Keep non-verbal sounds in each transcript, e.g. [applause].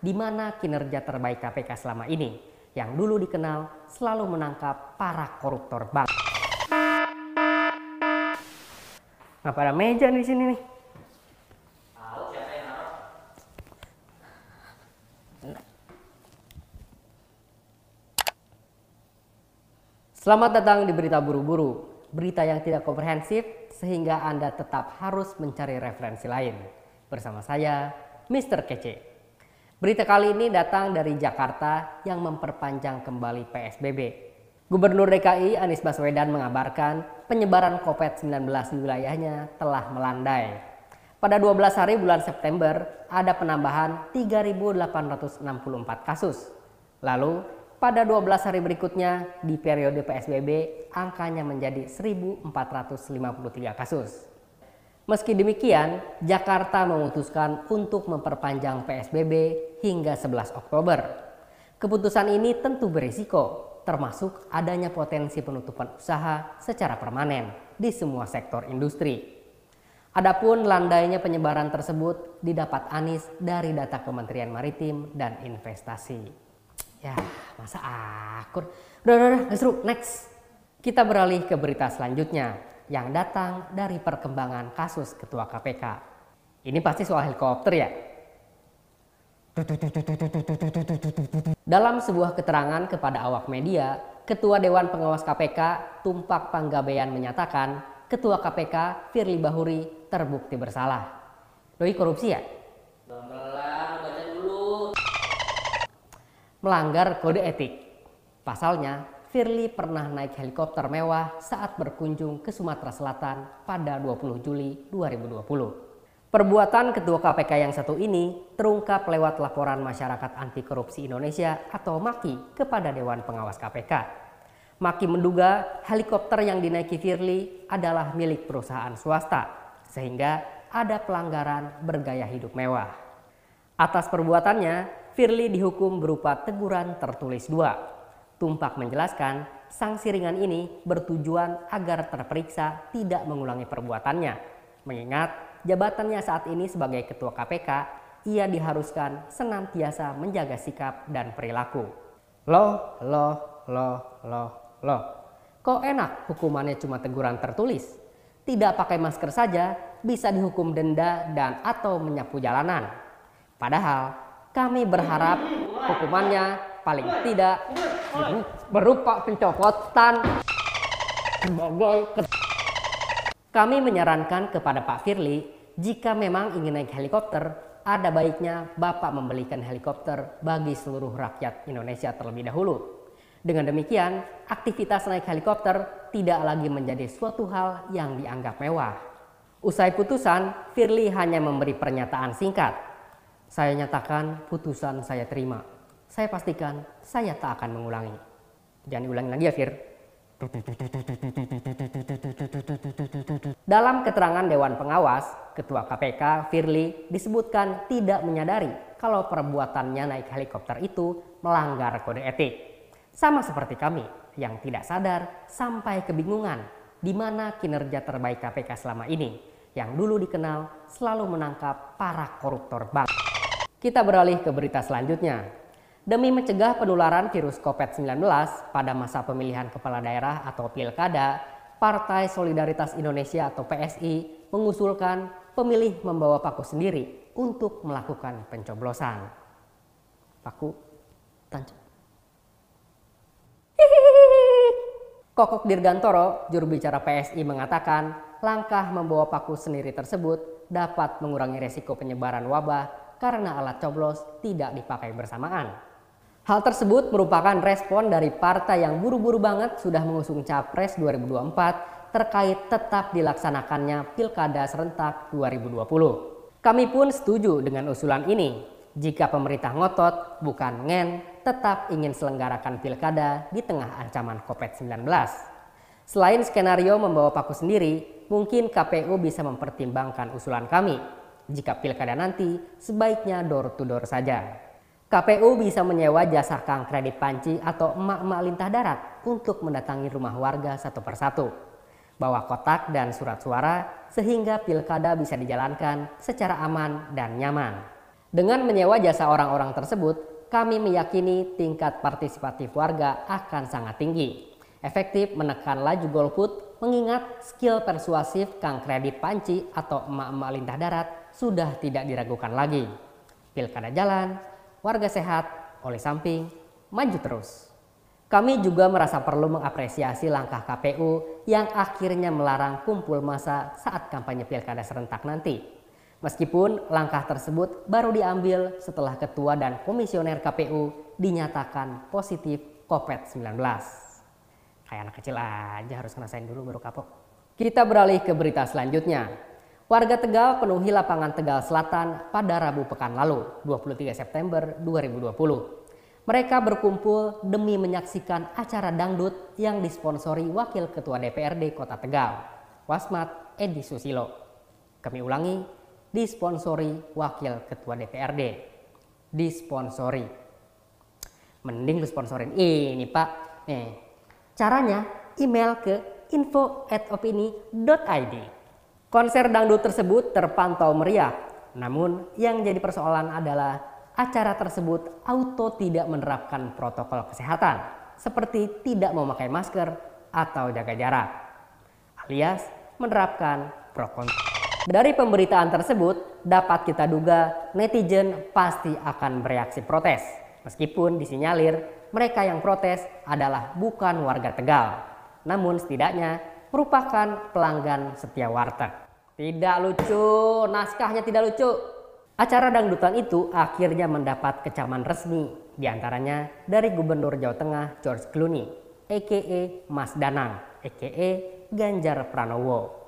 di mana kinerja terbaik KPK selama ini yang dulu dikenal selalu menangkap para koruptor bank. Ngapa ada meja di sini nih? Selamat datang di Berita Buru-Buru, berita yang tidak komprehensif sehingga Anda tetap harus mencari referensi lain. Bersama saya, Mr. Kece. Berita kali ini datang dari Jakarta yang memperpanjang kembali PSBB. Gubernur DKI Anies Baswedan mengabarkan penyebaran COVID-19 di wilayahnya telah melandai. Pada 12 hari bulan September ada penambahan 3.864 kasus. Lalu pada 12 hari berikutnya di periode PSBB angkanya menjadi 1.453 kasus. Meski demikian, Jakarta memutuskan untuk memperpanjang PSBB hingga 11 Oktober. Keputusan ini tentu berisiko, termasuk adanya potensi penutupan usaha secara permanen di semua sektor industri. Adapun landainya penyebaran tersebut didapat Anies dari data Kementerian Maritim dan Investasi. Ya, masa akur. Udah, udah, udah, seru. Next. Kita beralih ke berita selanjutnya yang datang dari perkembangan kasus Ketua KPK. Ini pasti soal helikopter ya? Dalam sebuah keterangan kepada awak media, Ketua Dewan Pengawas KPK Tumpak Panggabean menyatakan Ketua KPK Firly Bahuri terbukti bersalah. Doi korupsi ya? Melanggar kode etik. Pasalnya, Firly pernah naik helikopter mewah saat berkunjung ke Sumatera Selatan pada 20 Juli 2020. Perbuatan Ketua KPK yang satu ini terungkap lewat laporan Masyarakat Anti Korupsi Indonesia atau MAKI kepada Dewan Pengawas KPK. MAKI menduga helikopter yang dinaiki Firly adalah milik perusahaan swasta, sehingga ada pelanggaran bergaya hidup mewah. Atas perbuatannya, Firly dihukum berupa teguran tertulis dua Tumpak menjelaskan, sanksi ringan ini bertujuan agar terperiksa tidak mengulangi perbuatannya. Mengingat jabatannya saat ini sebagai Ketua KPK, ia diharuskan senantiasa menjaga sikap dan perilaku. Loh, loh, loh, loh, loh. Kok enak hukumannya cuma teguran tertulis? Tidak pakai masker saja bisa dihukum denda dan atau menyapu jalanan. Padahal kami berharap hukumannya paling tidak berupa pencopotan kami menyarankan kepada Pak Firly jika memang ingin naik helikopter ada baiknya Bapak membelikan helikopter bagi seluruh rakyat Indonesia terlebih dahulu. Dengan demikian, aktivitas naik helikopter tidak lagi menjadi suatu hal yang dianggap mewah. Usai putusan, Firly hanya memberi pernyataan singkat. Saya nyatakan putusan saya terima saya pastikan saya tak akan mengulangi. Jangan diulangi lagi ya Fir. Dalam keterangan Dewan Pengawas, Ketua KPK Firly disebutkan tidak menyadari kalau perbuatannya naik helikopter itu melanggar kode etik. Sama seperti kami yang tidak sadar sampai kebingungan di mana kinerja terbaik KPK selama ini yang dulu dikenal selalu menangkap para koruptor bank. Kita beralih ke berita selanjutnya. Demi mencegah penularan virus COVID-19 pada masa pemilihan kepala daerah atau pilkada, Partai Solidaritas Indonesia atau PSI mengusulkan pemilih membawa paku sendiri untuk melakukan pencoblosan. Paku tancap. [laughs] Kokok Dirgantoro, juru bicara PSI mengatakan langkah membawa paku sendiri tersebut dapat mengurangi resiko penyebaran wabah karena alat coblos tidak dipakai bersamaan. Hal tersebut merupakan respon dari partai yang buru-buru banget sudah mengusung Capres 2024 terkait tetap dilaksanakannya Pilkada serentak 2020. Kami pun setuju dengan usulan ini. Jika pemerintah ngotot, bukan ngen, tetap ingin selenggarakan pilkada di tengah ancaman COVID-19. Selain skenario membawa paku sendiri, mungkin KPU bisa mempertimbangkan usulan kami. Jika pilkada nanti, sebaiknya door to door saja. KPU bisa menyewa jasa kang kredit panci atau emak-emak lintah darat untuk mendatangi rumah warga satu persatu. Bawa kotak dan surat suara sehingga pilkada bisa dijalankan secara aman dan nyaman. Dengan menyewa jasa orang-orang tersebut, kami meyakini tingkat partisipatif warga akan sangat tinggi. Efektif menekan laju golput mengingat skill persuasif Kang Kredit Panci atau emak-emak lintah darat sudah tidak diragukan lagi. Pilkada jalan, warga sehat, oleh samping, maju terus. Kami juga merasa perlu mengapresiasi langkah KPU yang akhirnya melarang kumpul massa saat kampanye pilkada serentak nanti. Meskipun langkah tersebut baru diambil setelah ketua dan komisioner KPU dinyatakan positif COVID-19. Kayak anak kecil aja harus ngerasain dulu baru kapok. Kita beralih ke berita selanjutnya. Warga Tegal penuhi lapangan Tegal Selatan pada Rabu pekan lalu, 23 September 2020. Mereka berkumpul demi menyaksikan acara dangdut yang disponsori Wakil Ketua DPRD Kota Tegal, Wasmat Edi Susilo. Kami ulangi, disponsori wakil ketua DPRD. Disponsori. Mending lu sponsorin ini pak. Nih, caranya email ke info@opini.id. Konser dangdut tersebut terpantau meriah. Namun yang jadi persoalan adalah acara tersebut auto tidak menerapkan protokol kesehatan seperti tidak memakai masker atau jaga jarak alias menerapkan pro dari pemberitaan tersebut, dapat kita duga netizen pasti akan bereaksi protes. Meskipun disinyalir mereka yang protes adalah bukan warga Tegal. Namun setidaknya merupakan pelanggan setia warteg. Tidak lucu, naskahnya tidak lucu. Acara dangdutan itu akhirnya mendapat kecaman resmi, di antaranya dari Gubernur Jawa Tengah George Clooney, a.k.a. Mas Danang, a.k.a. Ganjar Pranowo.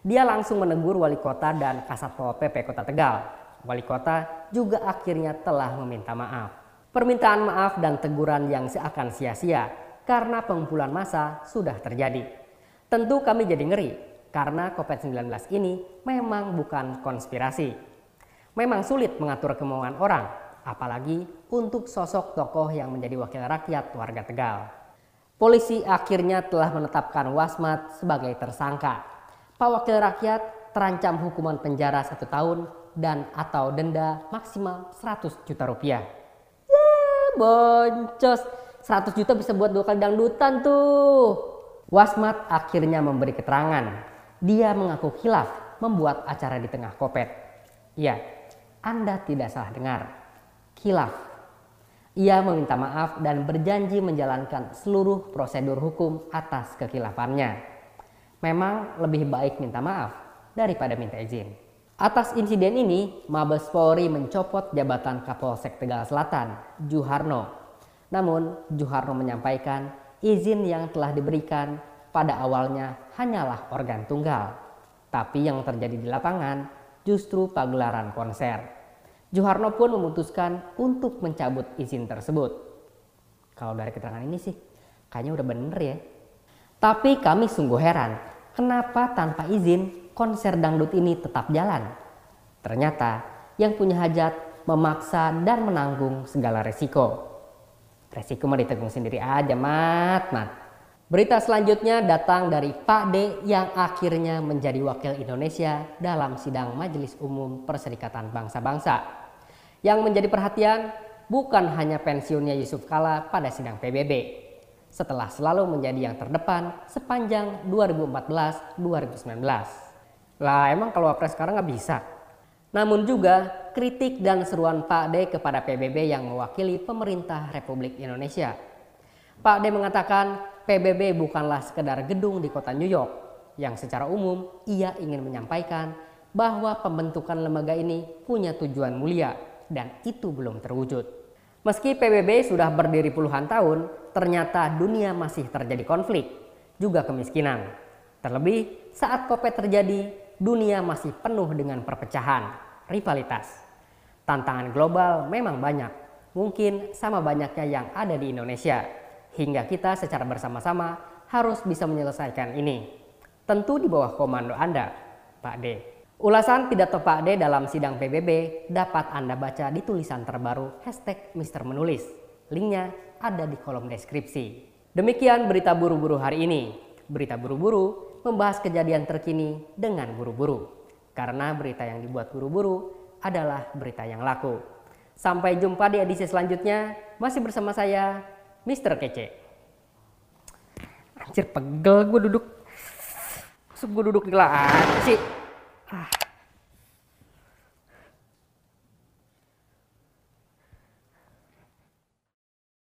Dia langsung menegur wali kota dan kasat pol PP Kota Tegal. Wali kota juga akhirnya telah meminta maaf. Permintaan maaf dan teguran yang seakan sia-sia karena pengumpulan massa sudah terjadi. Tentu kami jadi ngeri karena COVID-19 ini memang bukan konspirasi. Memang sulit mengatur kemauan orang, apalagi untuk sosok tokoh yang menjadi wakil rakyat warga Tegal. Polisi akhirnya telah menetapkan Wasmat sebagai tersangka Pak Wakil Rakyat terancam hukuman penjara satu tahun dan atau denda maksimal 100 juta rupiah. Ya boncos, 100 juta bisa buat dua kali dangdutan tuh. Wasmat akhirnya memberi keterangan. Dia mengaku khilaf membuat acara di tengah kopet. Ya, Anda tidak salah dengar. Khilaf. Ia meminta maaf dan berjanji menjalankan seluruh prosedur hukum atas kekilafannya memang lebih baik minta maaf daripada minta izin. Atas insiden ini, Mabes Polri mencopot jabatan Kapolsek Tegal Selatan, Juharno. Namun, Juharno menyampaikan izin yang telah diberikan pada awalnya hanyalah organ tunggal. Tapi yang terjadi di lapangan justru pagelaran konser. Juharno pun memutuskan untuk mencabut izin tersebut. Kalau dari keterangan ini sih, kayaknya udah bener ya. Tapi kami sungguh heran, kenapa tanpa izin konser dangdut ini tetap jalan? Ternyata yang punya hajat memaksa dan menanggung segala resiko. Resiko mah ditanggung sendiri aja, mat, mat. Berita selanjutnya datang dari Pak D yang akhirnya menjadi wakil Indonesia dalam sidang Majelis Umum Perserikatan Bangsa-Bangsa. Yang menjadi perhatian bukan hanya pensiunnya Yusuf Kala pada sidang PBB, setelah selalu menjadi yang terdepan sepanjang 2014-2019. Lah emang kalau Wapres sekarang nggak bisa. Namun juga kritik dan seruan Pak D kepada PBB yang mewakili pemerintah Republik Indonesia. Pak D mengatakan PBB bukanlah sekedar gedung di kota New York yang secara umum ia ingin menyampaikan bahwa pembentukan lembaga ini punya tujuan mulia dan itu belum terwujud. Meski PBB sudah berdiri puluhan tahun, ternyata dunia masih terjadi konflik, juga kemiskinan. Terlebih saat COVID terjadi, dunia masih penuh dengan perpecahan, rivalitas. Tantangan global memang banyak, mungkin sama banyaknya yang ada di Indonesia, hingga kita secara bersama-sama harus bisa menyelesaikan ini. Tentu di bawah komando Anda, Pak D. Ulasan pidato Pak D dalam sidang PBB dapat Anda baca di tulisan terbaru hashtag Mister Menulis. Linknya ada di kolom deskripsi. Demikian berita buru-buru hari ini. Berita buru-buru membahas kejadian terkini dengan buru-buru. Karena berita yang dibuat buru-buru adalah berita yang laku. Sampai jumpa di edisi selanjutnya, masih bersama saya, Mr. Kece. Anjir, pegel gue duduk. Masuk gue duduk di sih. Ah.